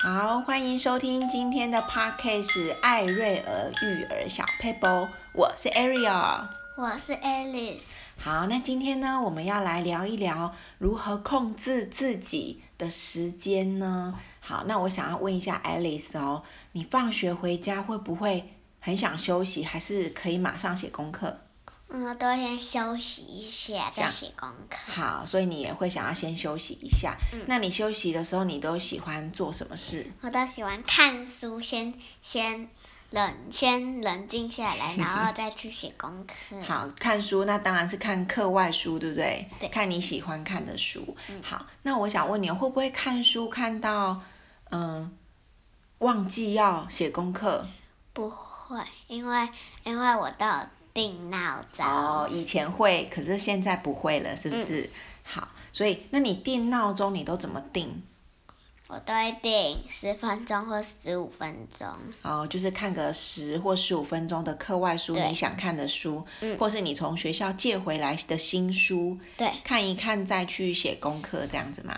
好，欢迎收听今天的 Podcast 艾瑞儿育儿小 paper，我是 Ariel，我是 Alice。好，那今天呢，我们要来聊一聊如何控制自己的时间呢？好，那我想要问一下 Alice 哦，你放学回家会不会很想休息，还是可以马上写功课？嗯，都先休息一下再写功课。好，所以你也会想要先休息一下。嗯。那你休息的时候，你都喜欢做什么事？我都喜欢看书，先先冷先冷静下来，然后再去写功课。好，看书那当然是看课外书，对不对？对。看你喜欢看的书。嗯。好，那我想问你，会不会看书看到嗯忘记要写功课？不会，因为因为我到。定闹钟哦，以前会，可是现在不会了，是不是？嗯、好，所以那你定闹钟你都怎么定？我都会定十分钟或十五分钟。哦，就是看个十或十五分钟的课外书，你想看的书，嗯、或是你从学校借回来的新书，对，看一看再去写功课这样子嘛？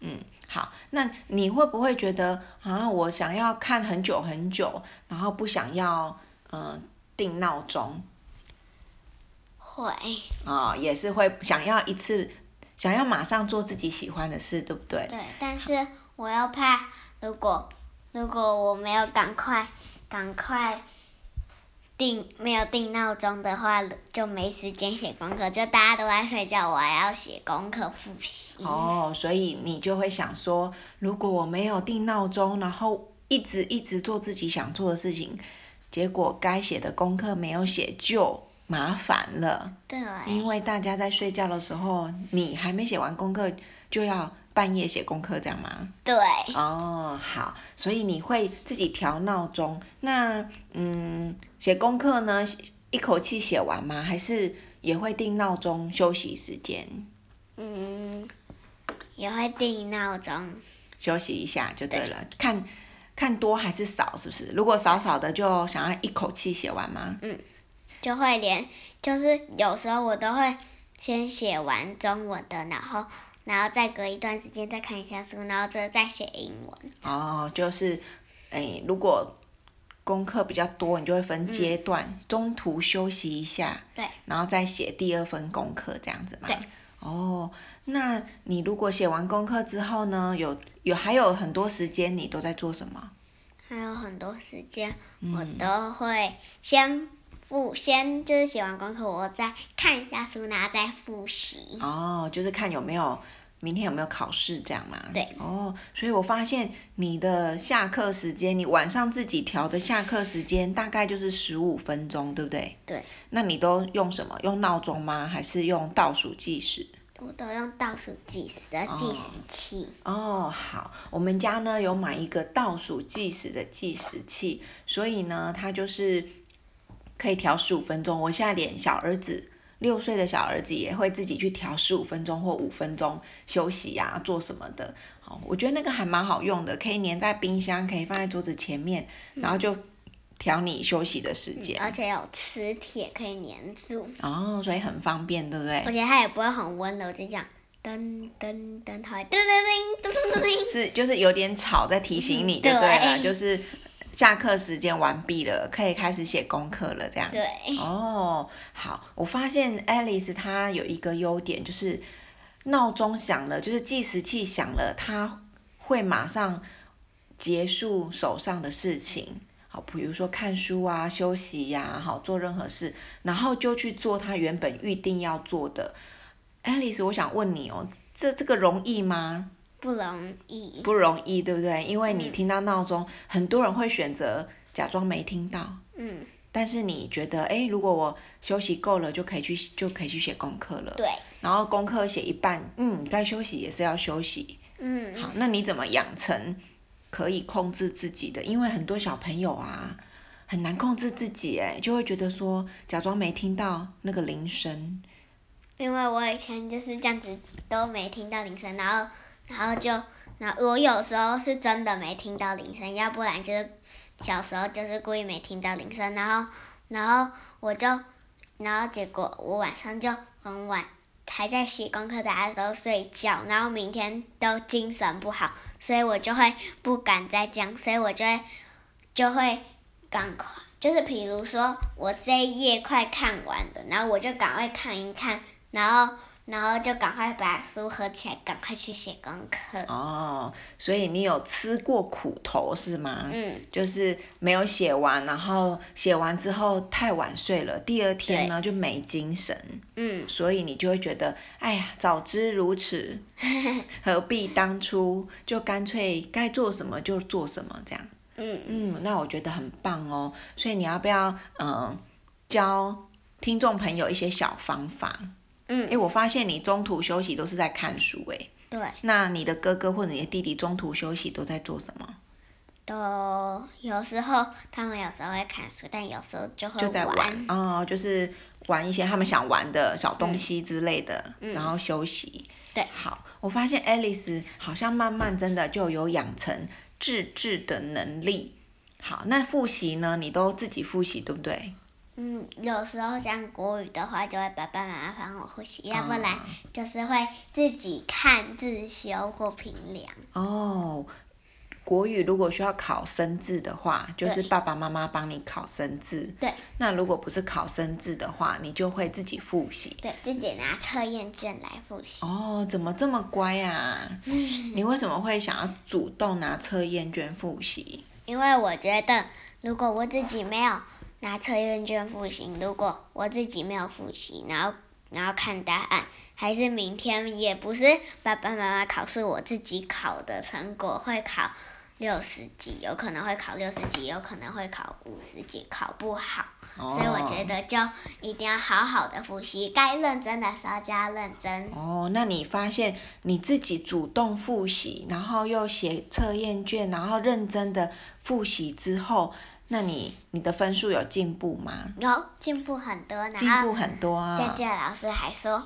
嗯，好，那你会不会觉得啊，我想要看很久很久，然后不想要嗯、呃、定闹钟？会哦，也是会想要一次，想要马上做自己喜欢的事，对不对？对，但是我要怕，如果如果我没有赶快赶快定没有定闹钟的话，就没时间写功课，就大家都在睡觉，我还要写功课复习。哦，所以你就会想说，如果我没有定闹钟，然后一直一直做自己想做的事情，结果该写的功课没有写就。麻烦了，对，因为大家在睡觉的时候，你还没写完功课，就要半夜写功课，这样吗？对。哦，好，所以你会自己调闹钟。那，嗯，写功课呢，一口气写完吗？还是也会定闹钟休息时间？嗯，也会定闹钟休息一下就对了。对。看，看多还是少，是不是？如果少少的，就想要一口气写完吗？嗯。就会连，就是有时候我都会先写完中文的，然后，然后再隔一段时间再看一下书，然后这再写英文。哦，就是，哎，如果功课比较多，你就会分阶段，嗯、中途休息一下，对，然后再写第二份功课这样子嘛。对。哦，那你如果写完功课之后呢，有有还有很多时间，你都在做什么？还有很多时间，我都会先。复先就是写完功课，我再看一下书，然后再复习。哦，就是看有没有明天有没有考试这样嘛？对。哦，所以我发现你的下课时间，你晚上自己调的下课时间大概就是十五分钟，对不对？对。那你都用什么？用闹钟吗？还是用倒数计时？我都用倒数计时的计时器。哦。哦，好，我们家呢有买一个倒数计时的计时器，所以呢，它就是。可以调十五分钟，我现在连小儿子六岁的小儿子也会自己去调十五分钟或五分钟休息呀、啊，做什么的。好，我觉得那个还蛮好用的，可以粘在冰箱，可以放在桌子前面，嗯、然后就调你休息的时间。而且有磁铁可以粘住。哦，所以很方便，对不对？而且它也不会很温柔，就这样噔噔噔，它会噔噔噔噔噔噔。是，就是有点吵在提醒你，对不对？就是。下课时间完毕了，可以开始写功课了，这样。对。哦，好，我发现 Alice 她有一个优点，就是闹钟响了，就是计时器响了，她会马上结束手上的事情。好，比如说看书啊、休息呀、啊，好，做任何事，然后就去做她原本预定要做的。Alice，我想问你哦，这这个容易吗？不容易，不容易，对不对？因为你听到闹钟，嗯、很多人会选择假装没听到。嗯。但是你觉得，哎，如果我休息够了，就可以去，就可以去写功课了。对。然后功课写一半，嗯，该休息也是要休息。嗯。好，那你怎么养成可以控制自己的？因为很多小朋友啊，很难控制自己，哎，就会觉得说假装没听到那个铃声。因为我以前就是这样子，都没听到铃声，然后。然后就，那我有时候是真的没听到铃声，要不然就是小时候就是故意没听到铃声，然后，然后我就，然后结果我晚上就很晚还在写功课，大家都睡觉，然后明天都精神不好，所以我就会不敢再讲，所以我就会就会赶快，就是比如说我这一页快看完了，然后我就赶快看一看，然后。然后就赶快把书合起来，赶快去写功课。哦，所以你有吃过苦头是吗？嗯。就是没有写完，然后写完之后太晚睡了，第二天呢就没精神。嗯。所以你就会觉得，哎呀，早知如此，何必当初？就干脆该做什么就做什么，这样。嗯嗯，那我觉得很棒哦。所以你要不要嗯、呃、教听众朋友一些小方法？嗯，哎，我发现你中途休息都是在看书，哎，对。那你的哥哥或者你的弟弟中途休息都在做什么？都有时候他们有时候会看书，但有时候就会玩。就在玩哦，就是玩一些他们想玩的小东西之类的，嗯、然后休息。对。好，我发现 Alice 好像慢慢真的就有养成自制的能力。好，那复习呢？你都自己复习，对不对？嗯，有时候像国语的话，就会爸爸妈妈帮我复习，要不然就是会自己看自修或评量。哦，国语如果需要考生字的话，就是爸爸妈妈帮你考生字。对。那如果不是考生字的话，你就会自己复习。对，自己拿测验卷来复习。哦，怎么这么乖啊？你为什么会想要主动拿测验卷复习？因为我觉得，如果我自己没有。拿测验卷复习，如果我自己没有复习，然后然后看答案，还是明天也不是爸爸妈妈考试，我自己考的成果会考六十几，有可能会考六十几，有可能会考五十几，考不好。哦、所以我觉得就一定要好好的复习，该认真的时候就要认真。哦，那你发现你自己主动复习，然后又写测验卷，然后认真的复习之后。那你你的分数有进步吗？有进步很多，然后进步很多啊！佳佳老师还说：“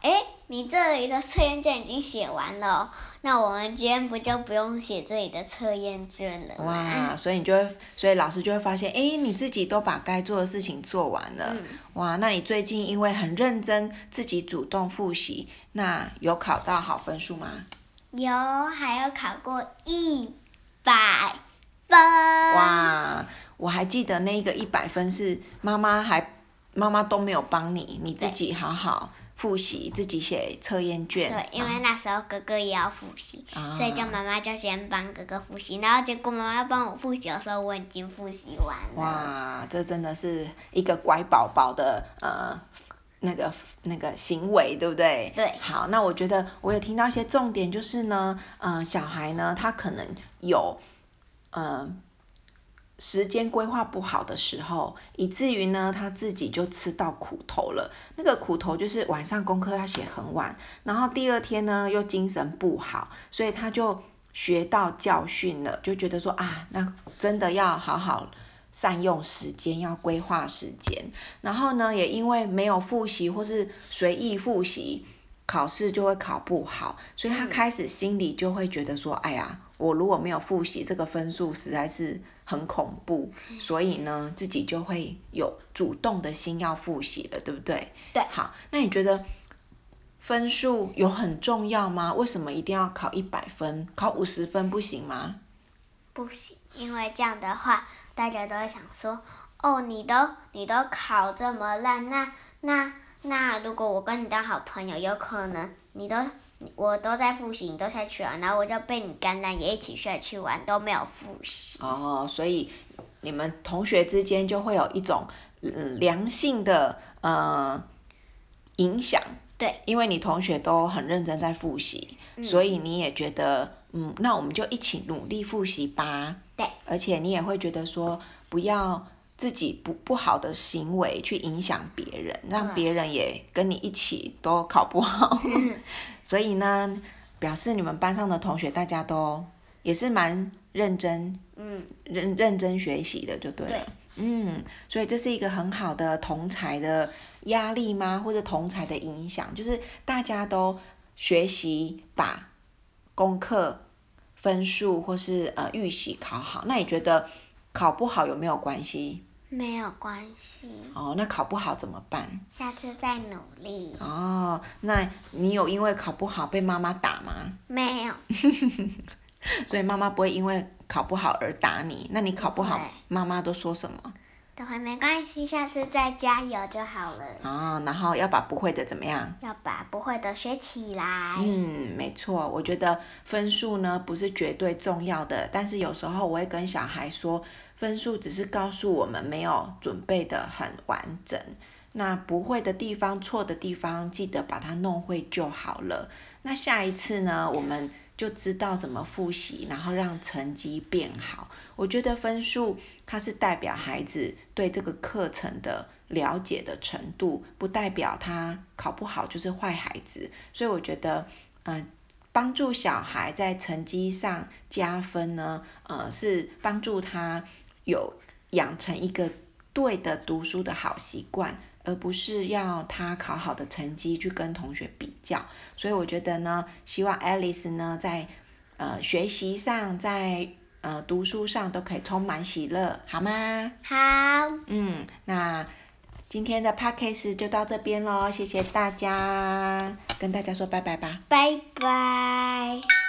哎，你这里的测验卷已经写完了，那我们今天不就不用写这里的测验卷了吗？”哇，所以你就会，所以老师就会发现，哎，你自己都把该做的事情做完了。嗯、哇，那你最近因为很认真，自己主动复习，那有考到好分数吗？有，还有考过一百分。哇！我还记得那个一百分是妈妈还妈妈都没有帮你，你自己好好复习，自己写测验卷。对，因为那时候哥哥也要复习，啊、所以就妈妈就先帮哥哥复习，然后结果妈妈要帮我复习的时候，我已经复习完了。哇，这真的是一个乖宝宝的呃那个那个行为，对不对？对。好，那我觉得我有听到一些重点，就是呢，呃，小孩呢，他可能有，呃。时间规划不好的时候，以至于呢，他自己就吃到苦头了。那个苦头就是晚上功课要写很晚，然后第二天呢又精神不好，所以他就学到教训了，就觉得说啊，那真的要好好善用时间，要规划时间。然后呢，也因为没有复习或是随意复习，考试就会考不好，所以他开始心里就会觉得说，哎呀，我如果没有复习，这个分数实在是。很恐怖，所以呢，自己就会有主动的心要复习了，对不对？对。好，那你觉得分数有很重要吗？为什么一定要考一百分？考五十分不行吗？不行，因为这样的话，大家都会想说，哦，你都你都考这么烂，那那那如果我跟你当好朋友，有可能你都。我都在复习，你都在去玩，然后我就被你感染，也一起下去玩，都没有复习。哦，所以你们同学之间就会有一种嗯良性的呃影响。对。因为你同学都很认真在复习，嗯、所以你也觉得嗯，那我们就一起努力复习吧。对。而且你也会觉得说，不要自己不不好的行为去影响别人，让别人也跟你一起都考不好。嗯 所以呢，表示你们班上的同学大家都也是蛮认真，嗯，认认真学习的，就对了。对。嗯，所以这是一个很好的同才的压力吗？或者同才的影响，就是大家都学习把功课分数或是呃预习考好。那你觉得考不好有没有关系？没有关系。哦，那考不好怎么办？下次再努力。哦，那你有因为考不好被妈妈打吗？没有。所以妈妈不会因为考不好而打你。那你考不好，妈妈都说什么？都会没关系，下次再加油就好了。哦，然后要把不会的怎么样？要把不会的学起来。嗯，没错，我觉得分数呢不是绝对重要的，但是有时候我会跟小孩说。分数只是告诉我们没有准备的很完整，那不会的地方、错的地方，记得把它弄会就好了。那下一次呢，我们就知道怎么复习，然后让成绩变好。我觉得分数它是代表孩子对这个课程的了解的程度，不代表他考不好就是坏孩子。所以我觉得，嗯、帮助小孩在成绩上加分呢，呃，是帮助他有养成一个对的读书的好习惯，而不是要他考好的成绩去跟同学比较。所以我觉得呢，希望 Alice 呢在呃学习上，在呃读书上都可以充满喜乐，好吗？好。嗯，那。今天的 podcast 就到这边喽，谢谢大家，跟大家说拜拜吧，拜拜。